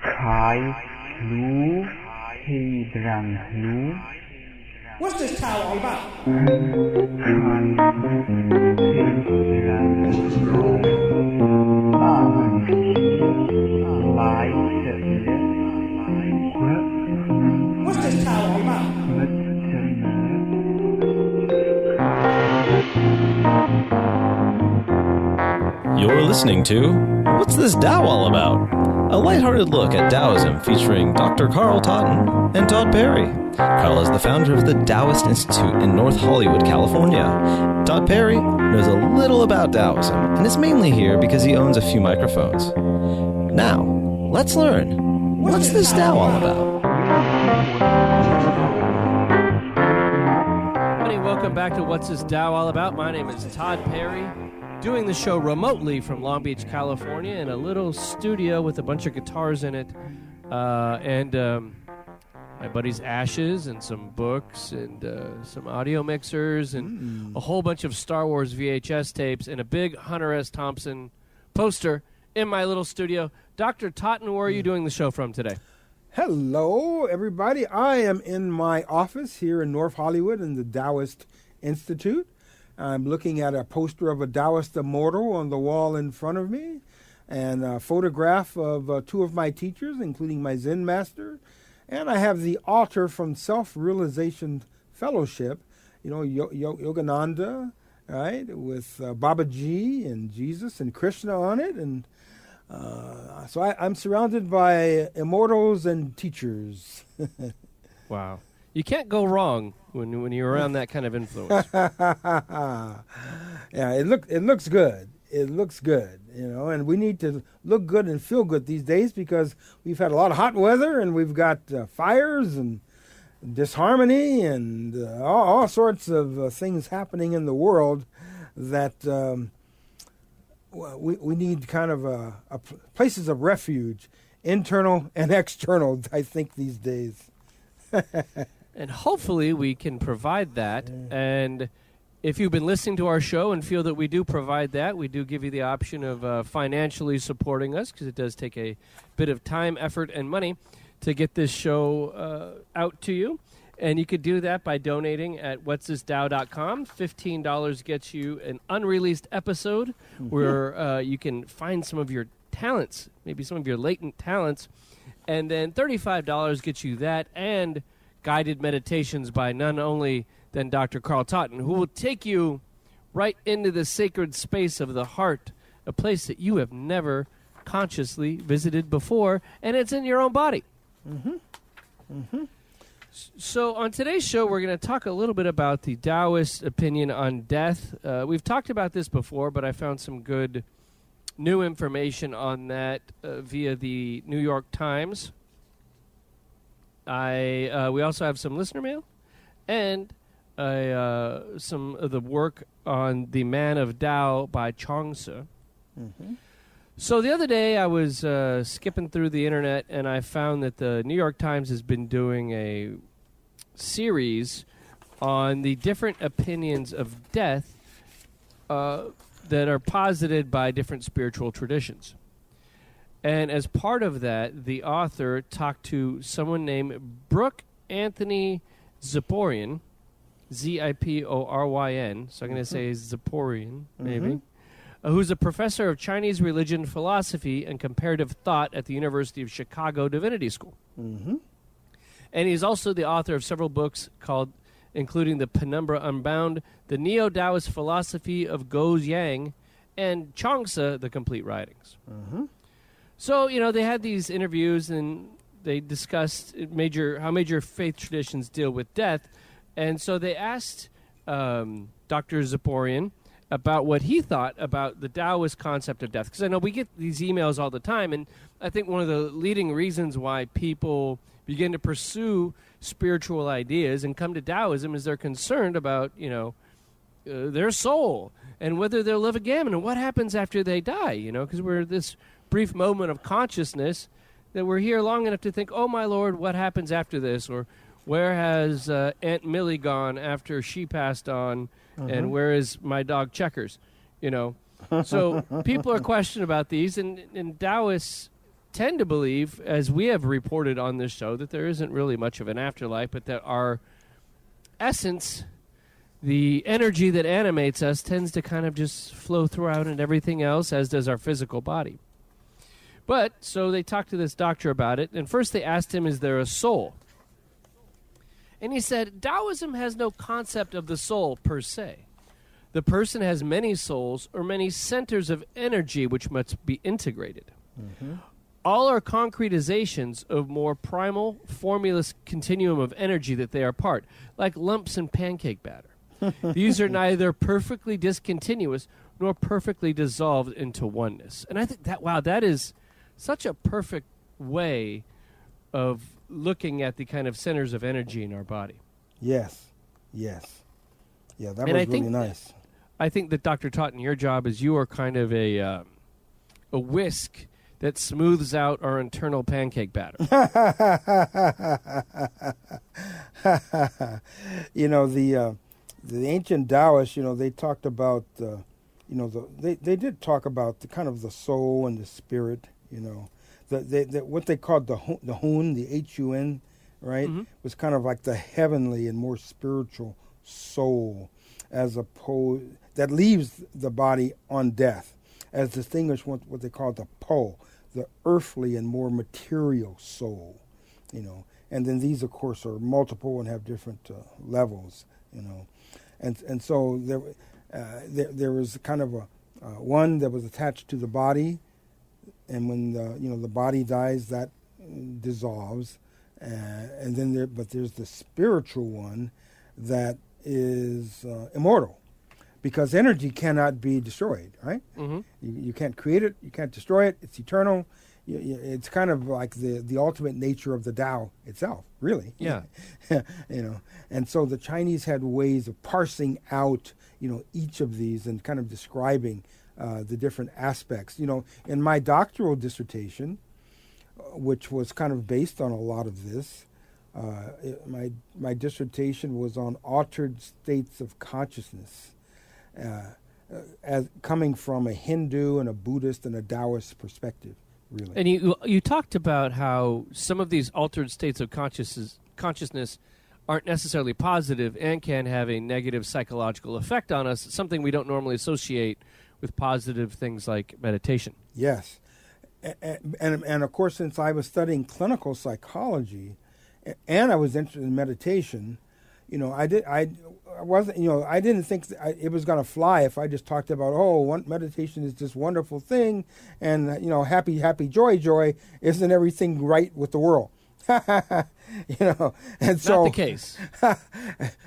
kai. What's this tower all about? All about? You're listening to What's This Tao All About? A lighthearted look at Taoism featuring Dr. Carl Totten and Todd Perry. Carl is the founder of the Taoist Institute in North Hollywood, California. Todd Perry knows a little about Taoism and is mainly here because he owns a few microphones. Now, let's learn. What's this Tao all about? Welcome back to What's This Tao All About. My name is Todd Perry, doing the show remotely from Long Beach, California, in a little studio with a bunch of guitars in it, uh, and um, my buddy's ashes, and some books, and uh, some audio mixers, and a whole bunch of Star Wars VHS tapes, and a big Hunter S. Thompson poster in my little studio. Dr. Totten, where are you doing the show from today? Hello, everybody. I am in my office here in North Hollywood in the Taoist Institute. I'm looking at a poster of a Taoist immortal on the wall in front of me, and a photograph of uh, two of my teachers, including my Zen master. And I have the altar from Self Realization Fellowship, you know, Yo- Yo- Yogananda, right, with uh, Babaji and Jesus and Krishna on it. And uh, so I, I'm surrounded by immortals and teachers. Wow. You can't go wrong when, when you're around that kind of influence. yeah, it look it looks good. It looks good, you know, and we need to look good and feel good these days because we've had a lot of hot weather and we've got uh, fires and disharmony and uh, all, all sorts of uh, things happening in the world that um, we we need kind of a, a places of refuge, internal and external. I think these days. and hopefully we can provide that. And if you've been listening to our show and feel that we do provide that, we do give you the option of uh, financially supporting us because it does take a bit of time, effort, and money to get this show uh, out to you. And you could do that by donating at what'sthistao.com. $15 gets you an unreleased episode where uh, you can find some of your talents, maybe some of your latent talents. And then $35 gets you that and guided meditations by none only than Dr. Carl Totten, who will take you right into the sacred space of the heart, a place that you have never consciously visited before, and it's in your own body. S- So, on today's show, we're going to talk a little bit about the Taoist opinion on death. Uh, we've talked about this before, but I found some good new information on that uh, via the New York Times. I uh, we also have some listener mail, and uh, uh, some of the work on the Man of Tao by Chuang Tzu. So the other day, I was uh, skipping through the internet, and I found that the New York Times has been doing a series on the different opinions of death uh, that are posited by different spiritual traditions. And as part of that, the author talked to someone named Brook Anthony Ziporyn, Z I P O R Y N. So I'm going to say Ziporian, maybe, uh, who's a professor of Chinese religion, philosophy, and comparative thought at the University of Chicago Divinity School. Mm-hmm. And he's also the author of several books called, including The Penumbra Unbound, The Neo Taoist Philosophy of Guo Xiang, and Chuang Tzu, The Complete Writings. So, you know, they had these interviews and they discussed major how major faith traditions deal with death. And so they asked um, Dr. Zaporian about what he thought about the Taoist concept of death. Because I know we get these emails all the time, and I think one of the leading reasons why people begin to pursue spiritual ideas and come to Taoism is they're concerned about, you know, uh, their soul and whether they'll live again and what happens after they die, you know, because we're this brief moment of consciousness that we're here long enough to think, oh my lord, what happens after this? Or where has uh, Aunt Millie gone after she passed on? And where is my dog Checkers? You know, so people are questioned about these, and, and Taoists tend to believe, as we have reported on this show, that there isn't really much of an afterlife, but that our essence, the energy that animates us, tends to kind of just flow throughout and everything else, as does our physical body. But so they talked to this doctor about it, and first they asked him, Is there a soul? And he said, Taoism has no concept of the soul per se. The person has many souls or many centers of energy which must be integrated. Mm-hmm. All are concretizations of more primal, formulous continuum of energy that they are part, like lumps in pancake batter. These are neither perfectly discontinuous nor perfectly dissolved into oneness. And I think that, wow, that is such a perfect way of looking at the kind of centers of energy in our body. Yes, yes, yeah. That And was I think really nice. I think that Dr. Totten, your job is you are kind of a um, a whisk that smooths out our internal pancake batter. you know the uh, the ancient Taoists. You know they talked about uh, you know the they they did talk about the kind of the soul and the spirit. You know. The, the, the what they called the the hun the H U N right Mhm. was kind of like the heavenly and more spiritual soul as opposed that leaves the body on death as distinguished from what they call the po the earthly and more material soul you know. And then these of course are multiple and have different uh, levels you know. And and so there uh, there, there was kind of a uh, one that was attached to the body and when the you know the body dies that dissolves uh, and then there but there's the spiritual one that is uh, immortal because energy cannot be destroyed right hmm you, you can't create it. You can't destroy it. It's eternal. You, you, it's kind of like the, the ultimate nature of the Tao itself, really. Yeah. you know, and so the Chinese had ways of parsing out, you know, each of these and kind of describing uh, the different aspects. You know, in my doctoral dissertation, uh, which was kind of based on a lot of this, uh, it, my my dissertation was on altered states of consciousness. Uh, uh, as coming from a Hindu and a Buddhist and a Taoist perspective, really. And you you talked about how some of these altered states of consciousness consciousness aren't necessarily positive and can have a negative psychological effect on us, something we don't normally associate with positive things like meditation. Yes, and, and and of course, since I was studying clinical psychology, and I was interested in meditation, you know, I did I. I wasn't, you know, I didn't think I, it was going to fly if I just talked about, oh, one, meditation is this wonderful thing, and you know, happy, happy, joy, joy, isn't everything right with the world? you know, and so Not the case.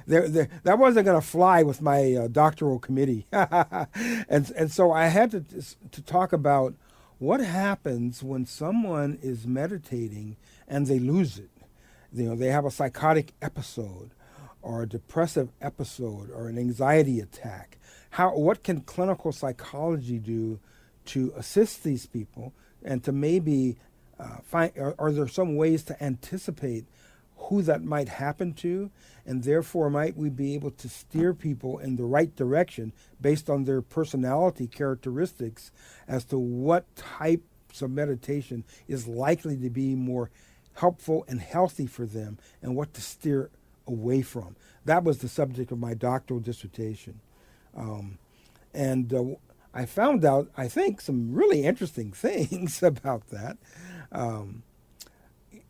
there, there, that wasn't going to fly with my uh, doctoral committee, and and so I had to to talk about what happens when someone is meditating and they lose it. You know, they have a psychotic episode, or a depressive episode, or an anxiety attack. How what can clinical psychology do to assist these people and to maybe uh, find? Are, are there some ways to anticipate? who that might happen to, and therefore might we be able to steer people in the right direction based on their personality characteristics as to what types of meditation is likely to be more helpful and healthy for them and what to steer away from. That was the subject of my doctoral dissertation. Um, and uh, I found out, I think, some really interesting things about that. Um,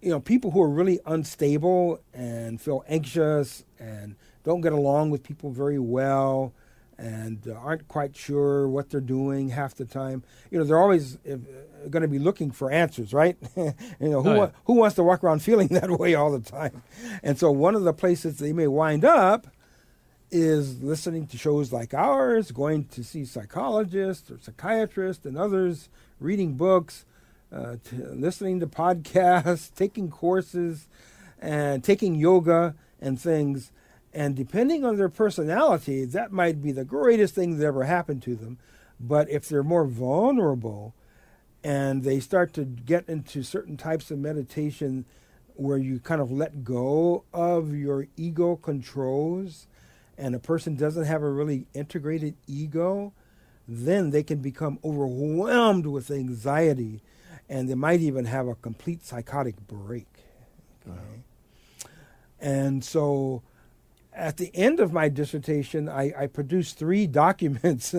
you know, people who are really unstable and feel anxious and don't get along with people very well and uh, aren't quite sure what they're doing half the time. You know, they're always uh, going to be looking for answers, right? you know, who Oh, yeah. who wants to walk around feeling that way all the time? And so, one of the places they may wind up is listening to shows like ours, going to see psychologists or psychiatrists and others, reading books, uh, to listening to podcasts, taking courses, and taking yoga and things. And depending on their personality, that might be the greatest thing that ever happened to them. But if they're more vulnerable and they start to get into certain types of meditation where you kind of let go of your ego controls and a person doesn't have a really integrated ego, then they can become overwhelmed with anxiety and they might even have a complete psychotic break. Okay? And so at the end of my dissertation, I, I produced three documents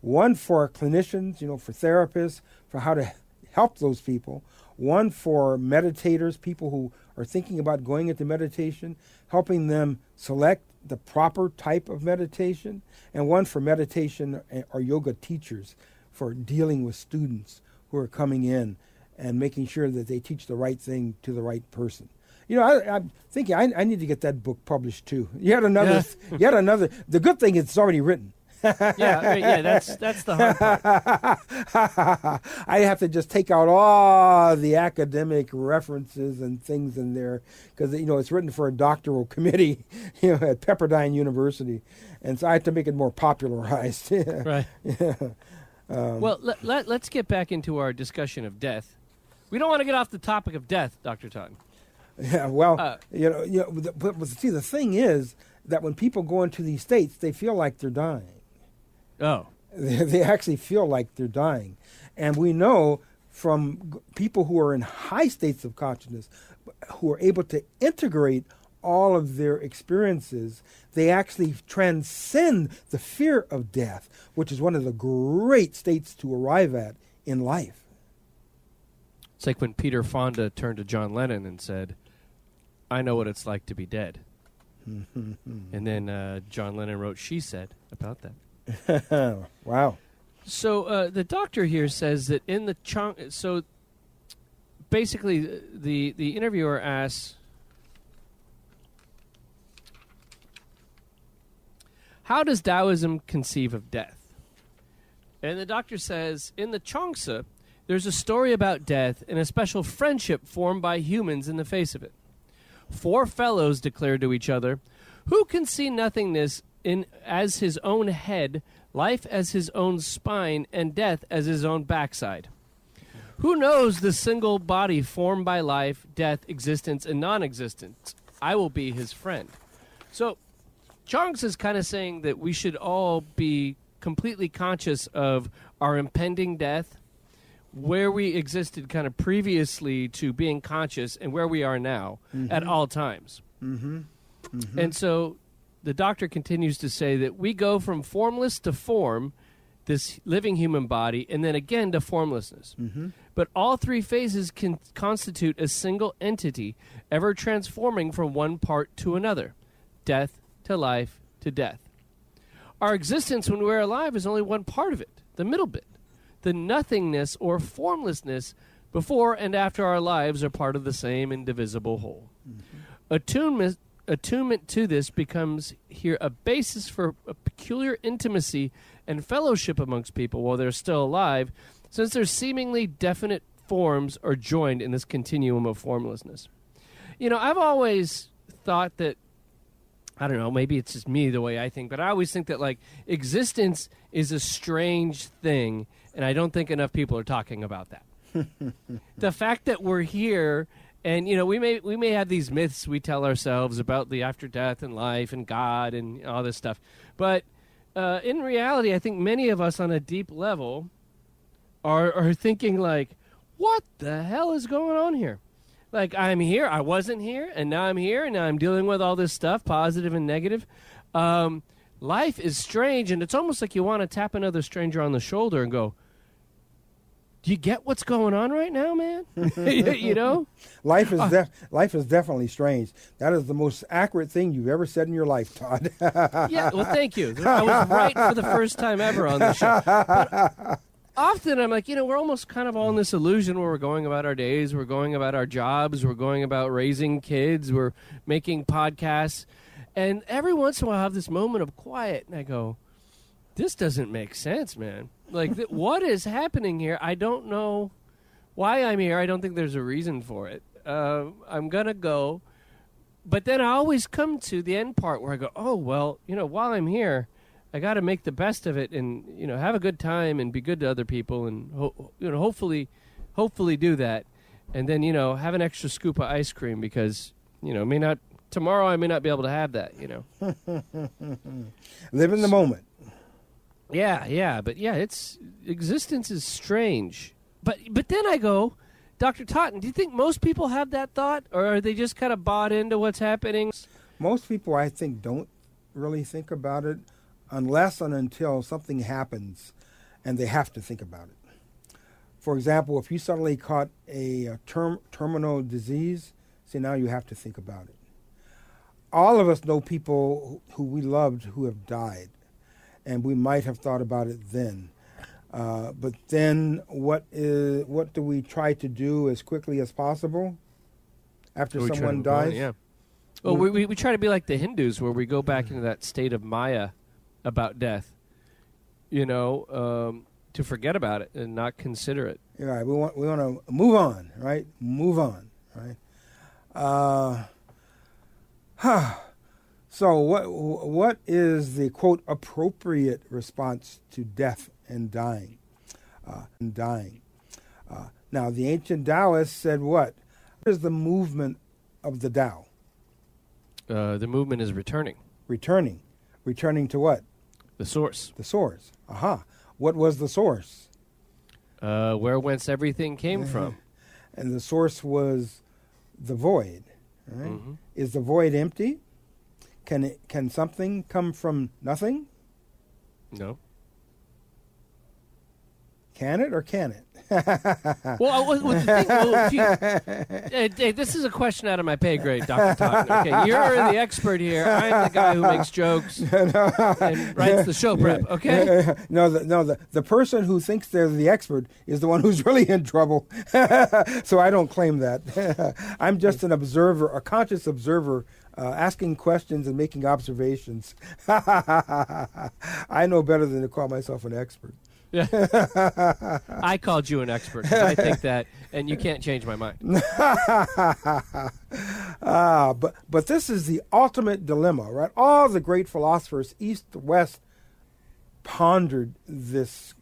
one for clinicians, you know, for therapists, for how to help those people, one for meditators, people who are thinking about going into meditation, helping them select the proper type of meditation, and one for meditation eh, or yoga teachers for dealing with students who are coming in and making sure that they teach the right thing to the right person. You know, I, am thinking I, I, need to get that book published too. Yet another, yeah. yet another. The good thing is it's already written. yeah, uh, yeah, that's that's the hard part. I have to just take out all the academic references and things in there because you know it's written for a doctoral committee, you know, at Pepperdine University, and so I have to make it more popularized. right. Yeah. Um, well, let, let, let's get back into our discussion of death. We don't want to get off the topic of death, Doctor Todd. Yeah, well, uh, you know, you know but, but see, the thing is that when people go into these states, they feel like they're dying. Oh. They, they actually feel like they're dying. And we know from people who are in high states of consciousness, who are able to integrate all of their experiences, they actually transcend the fear of death, which is one of the great states to arrive at in life. It's like when Peter Fonda turned to John Lennon and said, I know what it's like to be dead. and then uh, John Lennon wrote She Said about that. wow. So uh, the doctor here says that in the chunk. So basically, the the interviewer asks, "How does Taoism conceive of death?" And the doctor says, in the Chuang-Tzu, there's a story about death and a special friendship formed by humans in the face of it. Four fellows declared to each other, "Who can see nothingness in as his own head, life as his own spine, and death as his own backside. Who knows the single body formed by life, death, existence, and non existence? I will be his friend. So, Chuang is kind of saying that we should all be completely conscious of our impending death, where we existed kind of previously to being conscious, and where we are now mm-hmm. at all times. Mm-hmm. Mm-hmm. And so the doctor continues to say that we go from formless to form, this living human body, and then again to formlessness. Mm-hmm. But all three phases can constitute a single entity, ever transforming from one part to another death to life to death. Our existence when we're alive is only one part of it, the middle bit. The nothingness or formlessness before and after our lives are part of the same indivisible whole. Mm-hmm. Attunement attunement to this becomes here a basis for a peculiar intimacy and fellowship amongst people while they're still alive, since their seemingly definite forms are joined in this continuum of formlessness. You know, I've always thought that I don't know, maybe it's just me the way I think, but I always think that like existence is a strange thing, and I don't think enough people are talking about that. the fact that we're here and you know we may we may have these myths we tell ourselves about the after death and life and God and all this stuff, but uh, in reality, I think many of us on a deep level are are thinking like, what the hell is going on here? Like I'm here, I wasn't here, and now I'm here, and now I'm dealing with all this stuff, positive and negative. Um, life is strange, and it's almost like you want to tap another stranger on the shoulder and go, do you get what's going on right now, man? you know, life is uh, def- life is definitely strange. That is the most accurate thing you've ever said in your life, Todd. yeah, well, thank you. I was right for the first time ever on the show. But often I'm like, you know, we're almost kind of all in this illusion where we're going about our days, we're going about our jobs, we're going about raising kids, we're making podcasts, and every once in a while I have this moment of quiet, and I go, "This doesn't make sense, man." Like, th- what is happening here? I don't know why I'm here. I don't think there's a reason for it. Uh, I'm gonna go, but then I always come to the end part where I go, oh well, you know, while I'm here, I got to make the best of it and you know have a good time and be good to other people and ho- you know hopefully, hopefully do that, and then you know have an extra scoop of ice cream because you know may not tomorrow I may not be able to have that. You know, live in the moment. Yeah, yeah, but yeah, it's existence is strange. But but then I go, Dr. Totten, do you think most people have that thought, or are they just kind of bought into what's happening? Most people, I think, don't really think about it unless and until something happens and they have to think about it. For example, if you suddenly caught a, term, terminal disease, see, now you have to think about it. All of us know people who we loved who have died, and we might have thought about it then. Uh, but then, what is what do we try to do as quickly as possible after We try someone move on, dies? Yeah. Well, we, we, we try to be like the Hindus, where we go back into that state of Maya about death, you know, um, to forget about it and not consider it. You're right. We want we want to move on, right? Move on, right? Uh, huh. So what what is the quote appropriate response to death and dying? Uh, and dying. Uh, now the ancient Taoists said what? What is the movement of the Tao? Uh, the movement is returning. Returning, returning to what? The source, The source. Aha. What was the source? uh, where whence everything came from. And the source was the void. Right? Mhm. Is the void empty? Can it, can something come from nothing? No. Can it or can it? Well, uh, well, thing, well, you- hey, hey, this is a question out of my pay grade, Dr. Totten. Okay, you're the expert here. I'm the guy who makes jokes and writes the show prep, okay? no, the, no. The, the person who thinks they're the expert is the one who's really in trouble. so I don't claim that. I'm just an observer, a conscious observer, uh, asking questions and making observations. I know better than to call myself an expert. I called you an expert. I think that, and you can't change my mind. Ah, but but this is the ultimate dilemma, right? All the great philosophers, east to west, pondered this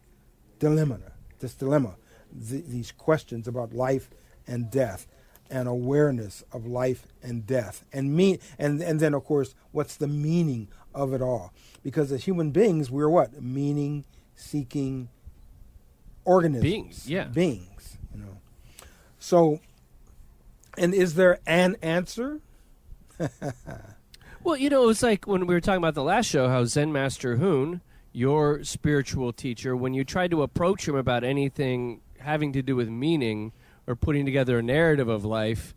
dilemma, this dilemma, th- these questions about life and death, and awareness of life and death, and mean, and and then of course, what's the meaning of it all? Because as human beings, we're what meaning-seeking organisms, Beings, yeah. beings, you know. So, and is there an answer? Well, you know, it was like when we were talking about the last show how Zen Master Hoon, your spiritual teacher, when you tried to approach him about anything having to do with meaning or putting together a narrative of life,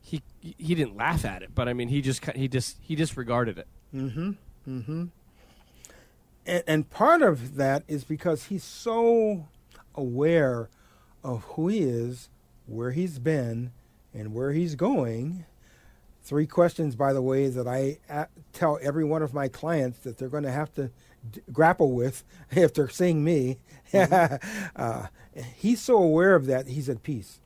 he he didn't laugh at it, but I mean, he just he just he disregarded it. Mm-hmm. Mm-hmm. And, and part of that is because he's so aware of who he is, where he's been, and where he's going. Three questions, by the way, that I tell every one of my clients that they're going to have to d- grapple with if they're seeing me. uh, he's so aware of that, he's at peace.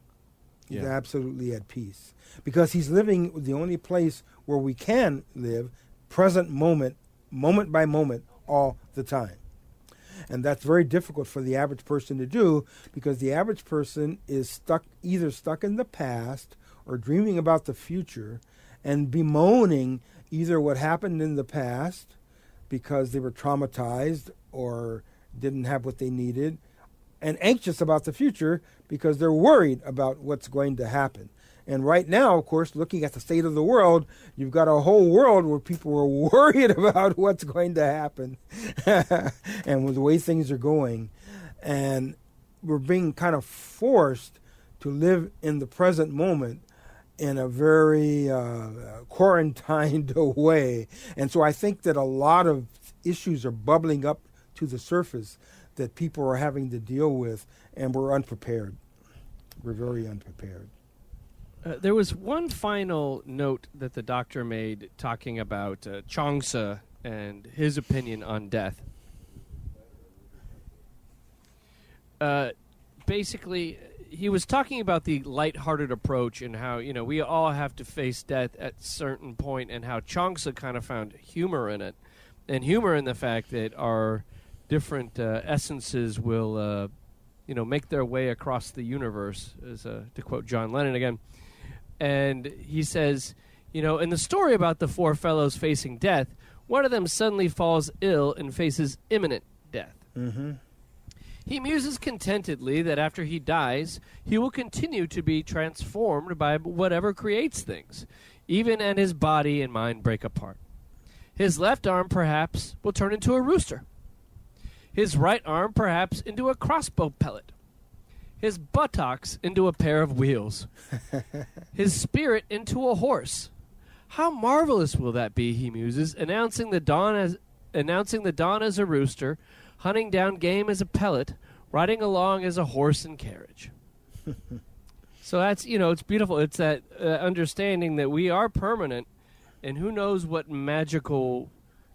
He's Yeah. absolutely at peace because he's living the only place where we can live, present moment, moment by moment, all the time. And that's very difficult for the average person to do because the average person is stuck either stuck in the past or dreaming about the future and bemoaning either what happened in the past because they were traumatized or didn't have what they needed and anxious about the future because they're worried about what's going to happen. And right now, of course, looking at the state of the world, you've got a whole world where people are worried about what's going to happen and with the way things are going. And we're being kind of forced to live in the present moment in a very uh, quarantined way. And so I think that a lot of issues are bubbling up to the surface that people are having to deal with, and we're unprepared. We're very unprepared. Uh, there was one final note that the doctor made talking about uh, Chuang Tzu and his opinion on death. Uh, basically, he was talking about the lighthearted approach and how you know we all have to face death at certain point, and how Chuang Tzu kind of found humor in it, and humor in the fact that our different uh, essences will, uh, you know, make their way across the universe, as uh, to quote John Lennon again and he says, you know, in the story about the four fellows facing death, one of them suddenly falls ill and faces imminent death. Mm-hmm. He muses contentedly that after he dies, he will continue to be transformed by whatever creates things, even and his body and mind break apart. His left arm, perhaps, will turn into a rooster. His right arm, perhaps, into a crossbow pellet. His buttocks into a pair of wheels. His spirit into a horse. How marvelous will that be, he muses, announcing the dawn as announcing the dawn as a rooster, hunting down game as a pellet, riding along as a horse and carriage. so that's you know it's beautiful. It's that uh, understanding that we are permanent, and who knows what magical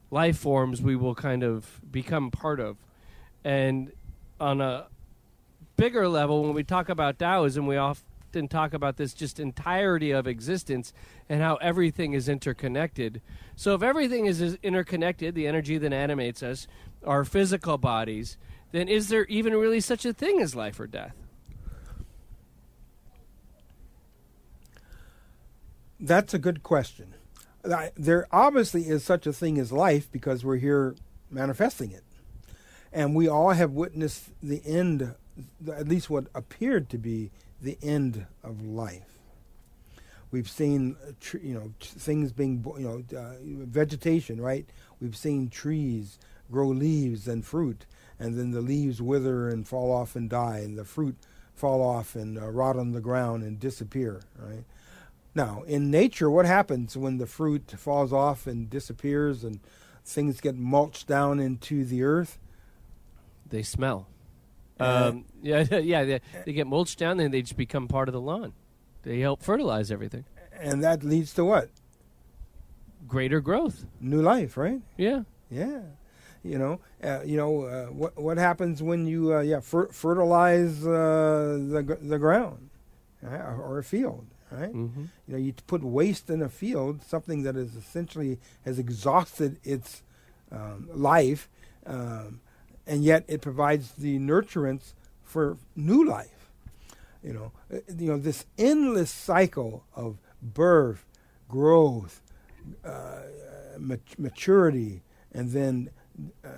life forms we will kind of become part of, and on a bigger level, when we talk about Taoism, we often talk about this just entirety of existence and how everything is interconnected. So, if everything is interconnected, the energy that animates us, our physical bodies, then is there even really such a thing as life or death? That's a good question. There obviously is such a thing as life because we're here manifesting it. And we all have witnessed the end, at least what appeared to be the end of life. We've seen, uh, you know, things being, you know, uh, vegetation, right? We've seen trees grow leaves and fruit, and then the leaves wither and fall off and die, and the fruit fall off and uh, rot on the ground and disappear, right? Now, in nature, what happens when the fruit falls off and disappears and things get mulched down into the earth? They smell. Um, yeah, yeah. They, they get mulched down, and they just become part of the lawn. They help fertilize everything. And that leads to what? Greater growth. New life, right? Yeah. Yeah. You know, uh, you know uh, what what happens when you uh, yeah fer- fertilize uh, the the ground or, a field, right? hmm You know, you put waste in a field, something that is essentially has exhausted its um, life, um, and yet it provides the nurturance for new life. You know, Uh, you know this endless cycle of birth, growth, uh, mat- maturity, and then uh,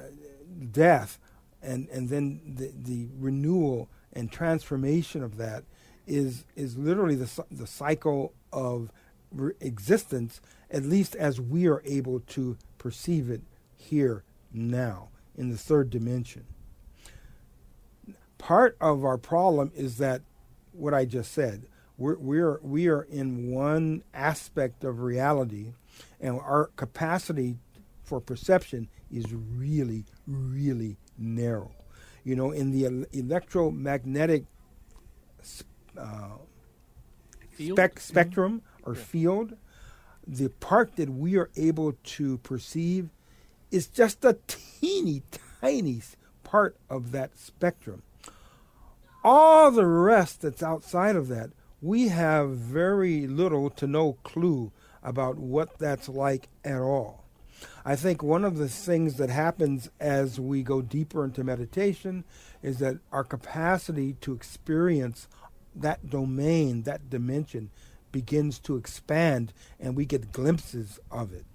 death, and and then the the renewal and transformation of that is is literally the the cycle of re- existence, at least as we are able to perceive it here now in the third dimension. Part of our problem is that what I just said. We're, we're we are in one aspect of reality, and our capacity for perception is really, really narrow. You know, in the electromagnetic uh, spec- spectrum or field, the part that we are able to perceive is just a teeny tiny part of that spectrum. All the rest that's outside of that, we have very little to no clue about what that's like at all. I think one of the things that happens as we go deeper into meditation is that our capacity to experience that domain, that dimension, begins to expand and we get glimpses of it.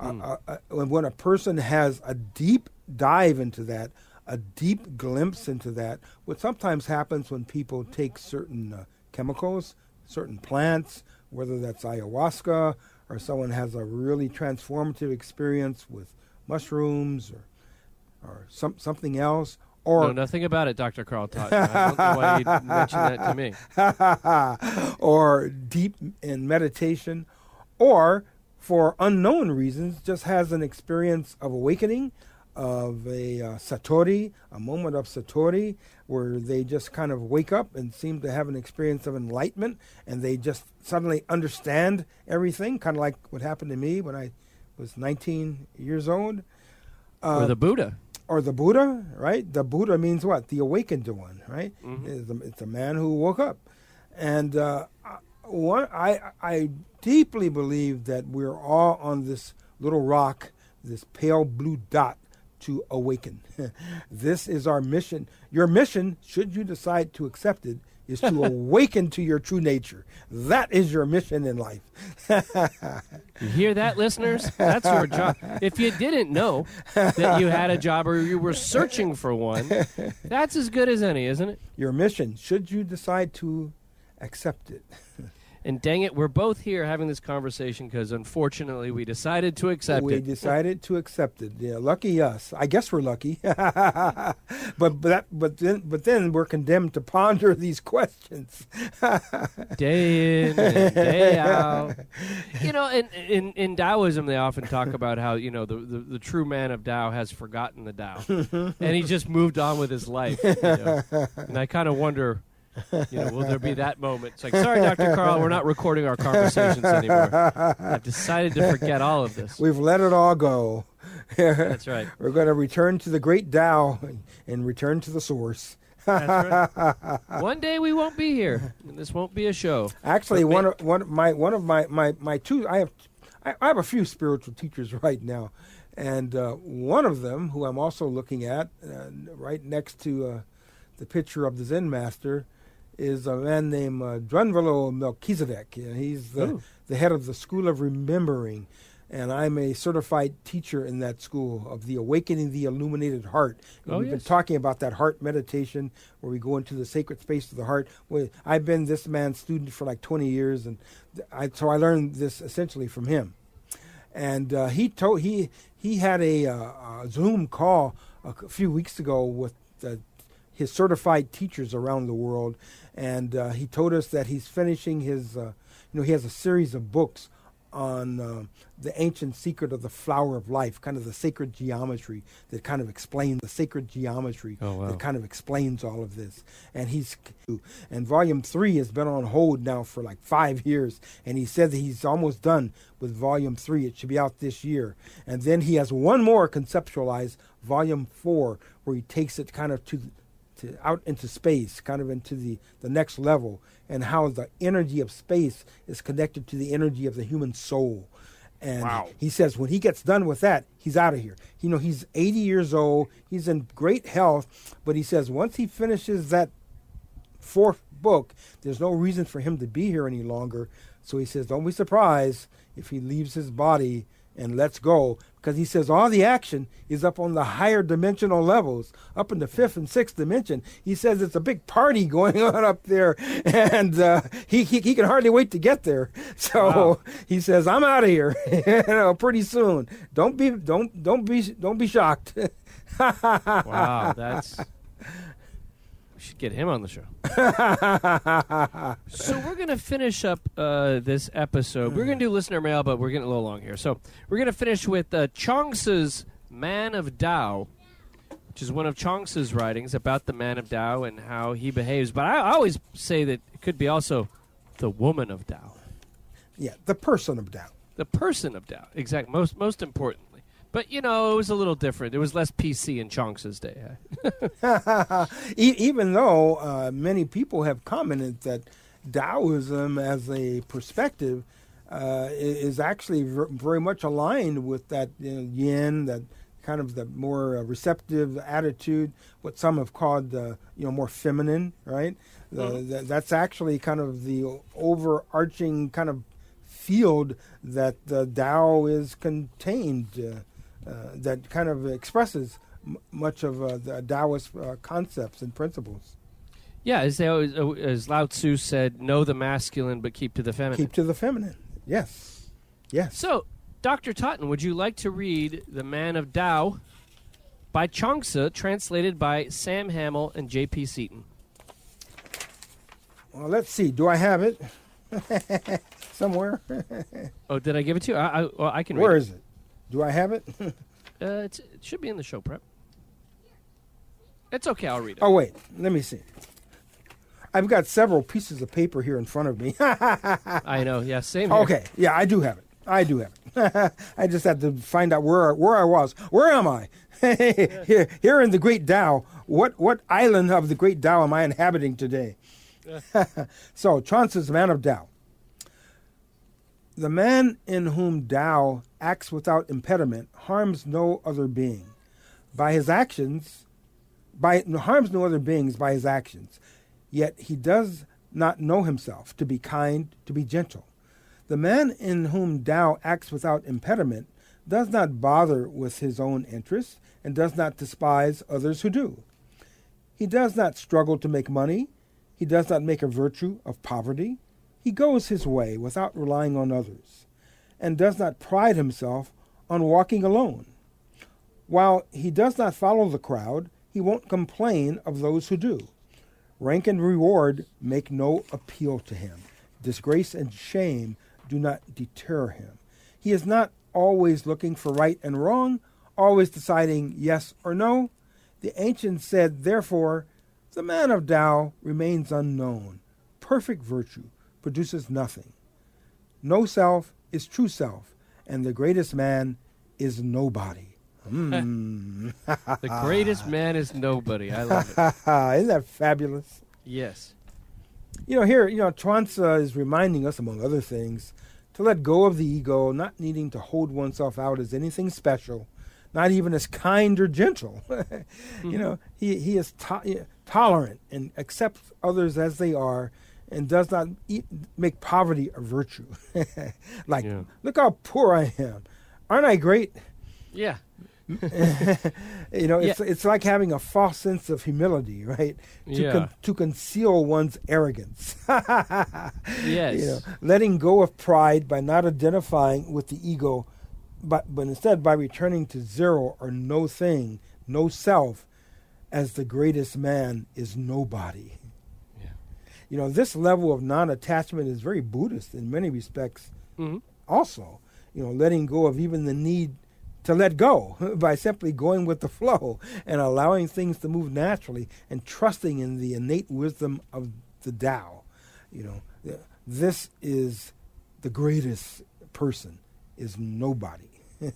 Uh, uh, when, a person has a deep dive into that, a deep glimpse into that, what sometimes happens when people take certain uh, chemicals, certain plants, whether that's ayahuasca or someone has a really transformative experience with mushrooms or or some, something else, or know nothing about it, Dr. Carl Totten. I don't know why you mentioned that to me. or deep in meditation, or for unknown reasons, just has an experience of awakening, of a uh, satori, a moment of satori, where they just kind of wake up and seem to have an experience of enlightenment, and they just suddenly understand everything, kind of like what happened to me when I was 19 years old. or the Buddha. or the Buddha, right? The Buddha means what? The awakened one, right? Mhm. It's, a, it's a man who woke up, and uh, I- one I I deeply believe that we're all on this little rock, this pale blue dot, to awaken. this is our mission. Your mission, should you decide to accept it, is to awaken to your true nature. That is your mission in life. You hear that, listeners? That's your job. If you didn't know that you had a job or you were searching for one, that's as good as any, isn't it? Your mission, should you decide to accept it. And dang it, we're both here having this conversation because unfortunately we decided to accept we it. We decided to accept it. Yeah, lucky us. I guess we're lucky. but but that, but then but then we're condemned to ponder these questions. day in and day out. You know, in, in in Taoism, they often talk about how you know the, the, the true man of Tao has forgotten the Tao, and he just moved on with his life. you know. And I kind of wonder. You know, will there be that moment? It's like, sorry, Dr. Carl, we're not recording our conversations anymore. I've decided to forget all of this. We've let it all go. That's right. We're going to return to the great Tao and, and return to the source. That's right. One day we won't be here, and this won't be a show. Actually, one of one of my one of my my, my two I have I, I have a few spiritual teachers right now, and uh, one of them who I'm also looking at uh, right next to uh, the picture of the Zen master is a man named uh, Drunvalo Melchizedek. He's the, Ooh. the head of the School of Remembering. And I'm a certified teacher in that school of the Awakening the Illuminated Heart. And Oh, we've been talking about that heart meditation where we go into the sacred space of the heart. Well, I've been this man's student for like 20 years, and I, so I learned this essentially from him. And uh, he told he he had a, uh, a Zoom call a few weeks ago with uh, his certified teachers around the world, and uh, he told us that he's finishing his uh, you know he has a series of books on uh, the ancient secret of the flower of life, kind of the sacred geometry that kind of explains the sacred geometry Oh, wow. that kind of explains all of this. And he's and volume three has been on hold now for like five years, and he said that he's almost done with volume three. It should be out this year, and then he has one more conceptualized volume four, where he takes it kind of to to out into space, kind of into the, the next level, and how the energy of space is connected to the energy of the human soul. And Wow. he says when he gets done with that, he's out of here. You know, he's 80 years old, he's in great health, but he says once he finishes that fourth book, there's no reason for him to be here any longer. So he says, don't be surprised if he leaves his body and lets go, because he says all the action is up on the higher dimensional levels, up in the fifth and sixth dimension. He says it's a big party going on up there, and uh, he, he he can hardly wait to get there. So Wow. he says, "I'm out of here, you know, pretty soon. Don't be don't don't be don't be shocked." Wow, that's. We should get him on the show. so we're gonna finish up uh, this episode. We're gonna do listener mail, but we're getting a little long here. So we're gonna finish with uh, Chuang Tzu's Man of Tao, which is one of Chuang Tzu's writings about the Man of Tao and how he behaves. But I always say that it could be also the woman of Tao, yeah, the person of doubt. the person of Tao. Exactly. Most most importantly. But you know, it was a little different. It was less PC in Chuang Tzu's day. E- even though uh, many people have commented that Taoism as a perspective uh, is actually ver- very much aligned with that you know, yin, that kind of the more uh, receptive attitude, what some have called uh, you know more feminine, right? The, that, that's actually kind of the overarching kind of field that the Tao is contained, uh, that kind of expresses m- much of uh, the Taoist uh, concepts and principles. Yeah, as they always, uh, as Lao Tzu said, know the masculine but keep to the feminine. Keep to the feminine. Yes. Yes. So, Dr. Totten, would you like to read The Man of Tao by Chuang Tzu, translated by Sam Hamill and J.P. Seaton? Well, let's see. Do I have it somewhere? Oh, did I give it to you? I, I, well, I can Where is it? Do I have it? it. Uh, it's, it should be in the show prep. It's okay, I'll read it. oh, wait. Let me see. I've got several pieces of paper here in front of me. I know, yeah, same here. okay. Yeah, I do have it. I do have it. I just had to find out where where I was. Where am I? here, here in the Great Tao. What what island of the Great Tao am I inhabiting today? so, Chuang Tzu's Man of Tao. The man in whom Tao acts without impediment harms no other being. By his actions, by harms no other beings by his actions. yet he does not know himself to be kind, to be gentle. The man in whom Tao acts without impediment does not bother with his own interests and does not despise others who do. He does not struggle to make money. He does not make a virtue of poverty. He goes his way without relying on others, and does not pride himself on walking alone. While he does not follow the crowd, he won't complain of those who do. Rank and reward make no appeal to him. Disgrace and shame do not deter him. He is not always looking for right and wrong, always deciding yes or no. The ancients said, therefore, the man of Tao remains unknown. Perfect virtue produces nothing. No self is true self, and the greatest man is nobody. Mm. The greatest man is nobody. I love it. Isn't that fabulous? Yes. You know, here, you know, Chuang Tzu is reminding us, among other things, to let go of the ego, not needing to hold oneself out as anything special, not even as kind or gentle. You know, he, he is to- tolerant and accepts others as they are and does not eat, make poverty a virtue. like, Yeah. look how poor I am. Aren't I great? Yeah. You know, it's it's like having a false sense of humility, right? To Yeah. to conceal one's arrogance. Yes. You know, letting go of pride by not identifying with the ego, but but instead by returning to zero or no thing, no self, as the greatest man is nobody. Yeah. You know, this level of non-attachment is very Buddhist in many respects. hmm Also, you know, letting go of even the need to let go by simply going with the flow and allowing things to move naturally and trusting in the innate wisdom of the Tao. You know, this is the greatest person is nobody.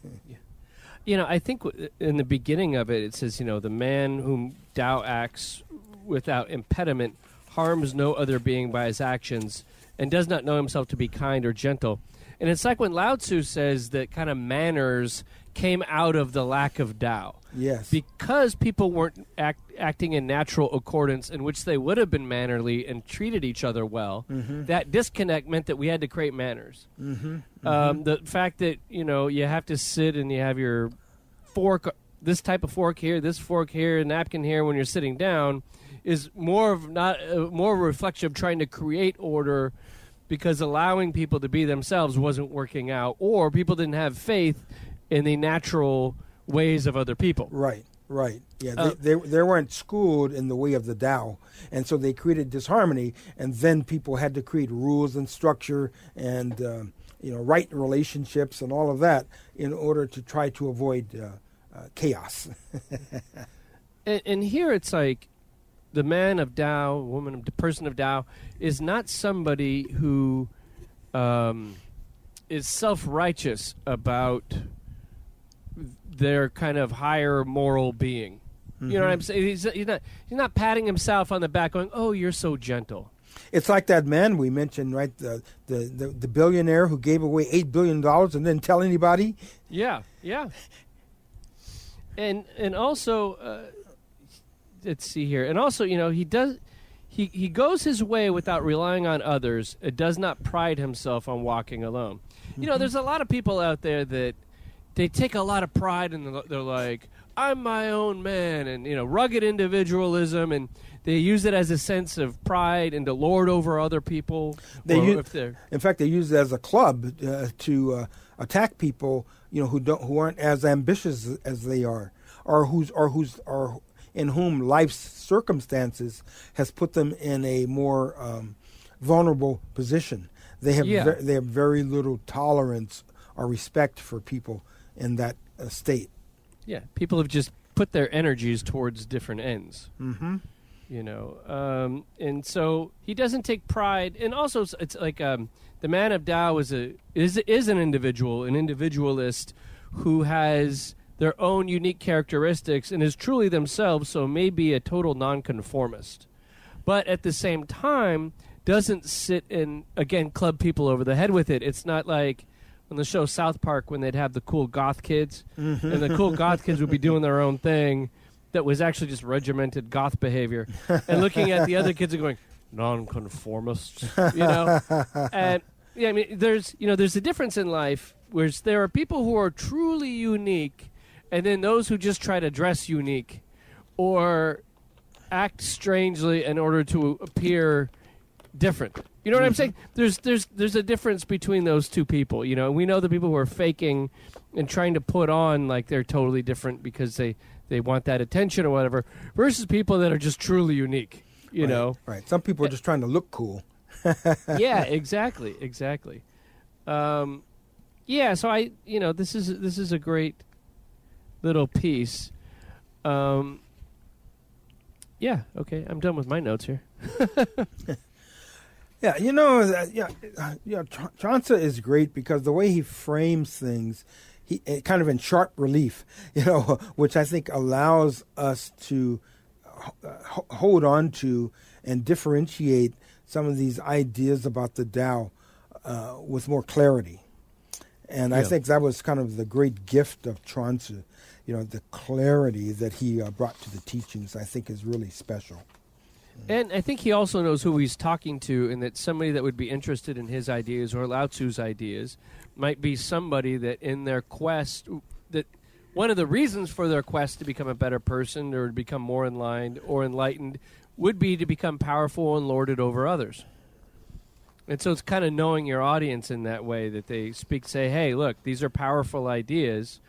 You know, I think w- in the beginning of it, it says, you know, the man whom Tao acts without impediment harms no other being by his actions and does not know himself to be kind or gentle. And it's like when Lao Tzu says that kind of manners came out of the lack of Tao. Yes. Because people weren't act, acting in natural accordance in which they would have been mannerly and treated each other well, that disconnect meant that we had to create manners. mm-hmm. Um, the fact that you know you have to sit and you have your fork, this type of fork here, this fork here, napkin here when you're sitting down, is more of not uh, more of a reflection of trying to create order because allowing people to be themselves wasn't working out, or people didn't have faith in the natural ways of other people. Right, right. Yeah, Uh, they, they, they weren't schooled in the way of the Tao. And so they created disharmony, and then people had to create rules and structure and, um, you know, right relationships and all of that in order to try to avoid uh, uh, chaos. And, and here it's like the man of Tao, woman, the person of Tao, is not somebody who um, is self righteous about their kind of higher moral being. You know what I'm saying? He's, he's not he's not patting himself on the back, going, "Oh, you're so gentle." It's like that man we mentioned, right? The, the, the, the billionaire who gave away $8 billion and didn't tell anybody. Yeah, yeah. And and also, uh, let's see here. And also, you know, he does he he goes his way without relying on others. It does not pride himself on walking alone. You know, there's a lot of people out there that they take a lot of pride in the, they're like, I'm my own man, and you know, rugged individualism, and they use it as a sense of pride and to lord over other people. They use, In fact, they use it as a club uh, to uh, attack people, you know, who don't who aren't as ambitious as they are, or who's or who's or in whom life's circumstances has put them in a more um, vulnerable position. They have Yeah. they have very little tolerance or respect for people in that uh, state. Yeah, people have just put their energies towards different ends. Mm-hmm. You know, um, and so he doesn't take pride, and also it's, it's like um, the man of Tao is a is is an individual, an individualist who has their own unique characteristics and is truly themselves. So may be a total nonconformist, but at the same time doesn't sit and again club people over the head with it. It's not like on the show South Park when they'd have the cool goth kids, mm-hmm. and the cool goth kids would be doing their own thing, that was actually just regimented goth behavior, and looking at the other kids and going nonconformists, you know, and yeah, I mean, there's you know, there's a difference in life where there are people who are truly unique, and then those who just try to dress unique, or act strangely in order to appear different. You know what I'm saying? There's there's there's a difference between those two people. You know, we know the people who are faking and trying to put on like they're totally different because they they want that attention or whatever, versus people that are just truly unique. You right, know, right? Some people are just trying to look cool. yeah, exactly, exactly. Um, yeah, so I, you know, this is this is a great little piece. Um, yeah, okay, I'm done with my notes here. Yeah, you know, uh, yeah, uh, yeah. Ch- Chuang Tzu is great because the way he frames things, he uh, kind of in sharp relief, you know, which I think allows us to uh, hold on to and differentiate some of these ideas about the Tao uh, with more clarity. And yeah. I think that was kind of the great gift of Chuang-Tzu. You know, the clarity that he uh, brought to the teachings, I think, is really special. And I think he also knows who he's talking to, and that somebody that would be interested in his ideas or Lao Tzu's ideas might be somebody that, in their quest, that one of the reasons for their quest to become a better person or to become more enlightened or enlightened would be to become powerful and lorded over others. And so it's kind of knowing your audience in that way that they speak, say, hey, look, these are powerful ideas,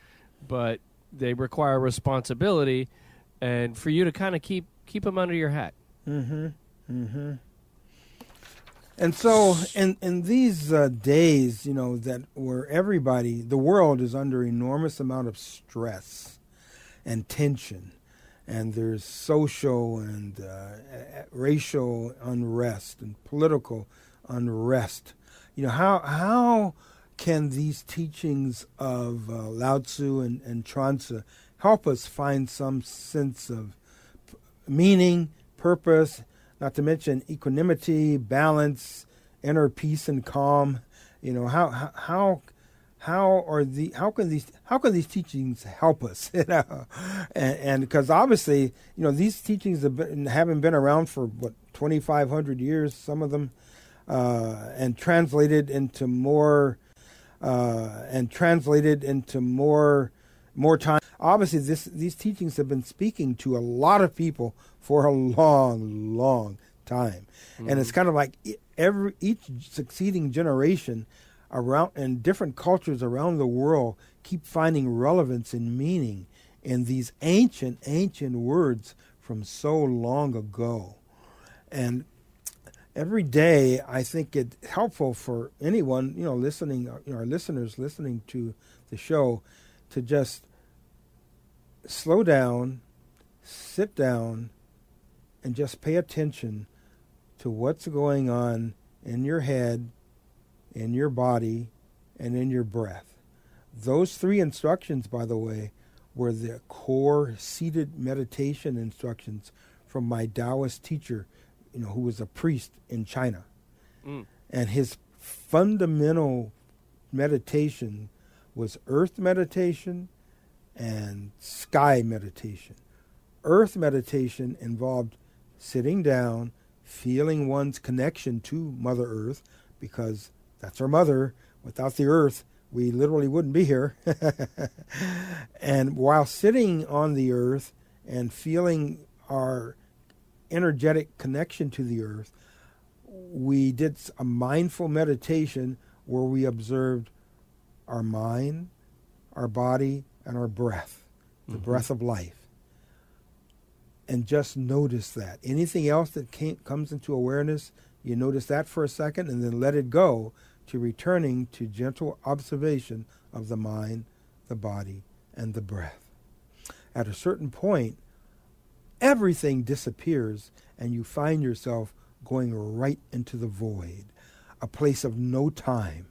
but they require responsibility, and for you to kind of keep keep them under your hat. Mm-hmm. Mm-hmm. And so, in in these uh, days, you know, that where everybody, the world is under enormous amount of stress and tension, and there's social and uh, racial unrest and political unrest. You know, how how can these teachings of uh, Lao Tzu and, and Chuang-Tzu help us find some sense of meaning purpose, not to mention equanimity, balance, inner peace and calm. You know how how how are the how can these how can these teachings help us? You know, and because obviously you know these teachings have been, haven't been around for what twenty five hundred years, some of them, uh, and translated into more uh, and translated into more more time. Obviously, this these teachings have been speaking to a lot of people for a long, long time. Mm-hmm. And it's mm-hmm. kind of like every each succeeding generation around and different cultures around the world keep finding relevance and meaning in these ancient, ancient words from so long ago. And every day, I think it's helpful for anyone, you know, listening, uh, you know, our listeners listening to the show, to just slow down, sit down, and just pay attention to what's going on in your head, in your body, and in your breath. Those three instructions, by the way, were the core seated meditation instructions from my Taoist teacher, you know, who was a priest in China. Mm. And his fundamental meditation was earth meditation and sky meditation. Earth meditation involved sitting down, feeling one's connection to Mother Earth, because that's our mother. Without the earth, we literally wouldn't be here. and while sitting on the earth and feeling our energetic connection to the earth, we did a mindful meditation where we observed our mind, our body, and our breath, the mm-hmm. breath of life and just notice that. Anything else that came, comes into awareness, you notice that for a second and then let it go to returning to gentle observation of the mind, the body, and the breath. At a certain point, everything disappears and you find yourself going right into the void, a place of no time,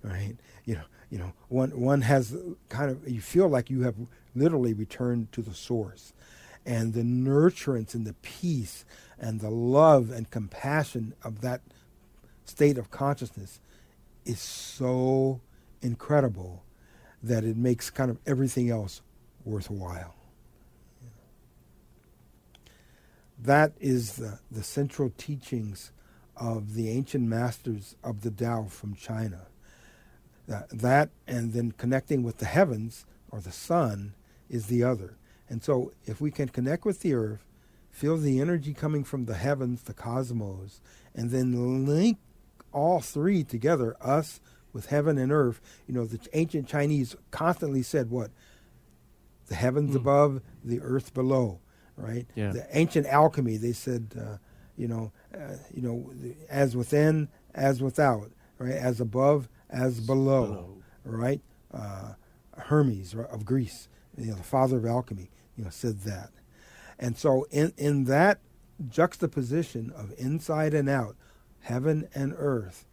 right? You know, you know, one one has kind of you feel like you have literally returned to the source and the nurturance and the peace and the love and compassion of that state of consciousness is so incredible that it makes kind of everything else worthwhile. That is the, the central teachings of the ancient masters of the Tao from China. That, that and then connecting with the heavens or the sun is the other. And so if we can connect with the earth, feel the energy coming from the heavens, the cosmos, and then link all three together, us with heaven and earth. You know, the ancient Chinese constantly said what? The heavens Mm. above, the earth below, right? Yeah. The ancient alchemy, they said, uh, you know, uh, you know, the- as within, as without, right? As above, as below, Below. right? Uh, Hermes right, of Greece, you know, the father of alchemy, you know, said that. And so in, in that juxtaposition of inside and out, heaven and earth,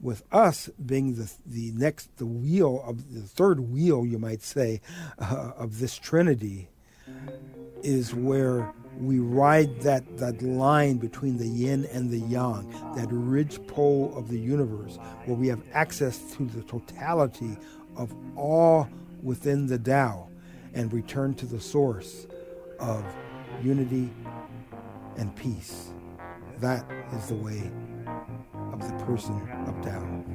with us being the the next the wheel of the third wheel, you might say, uh, of this Trinity, is where we ride that, that line between the yin and the yang, that ridge pole of the universe, where we have access to the totality of all within the Tao and return to the source of unity and peace. That is the way of the person of Tao.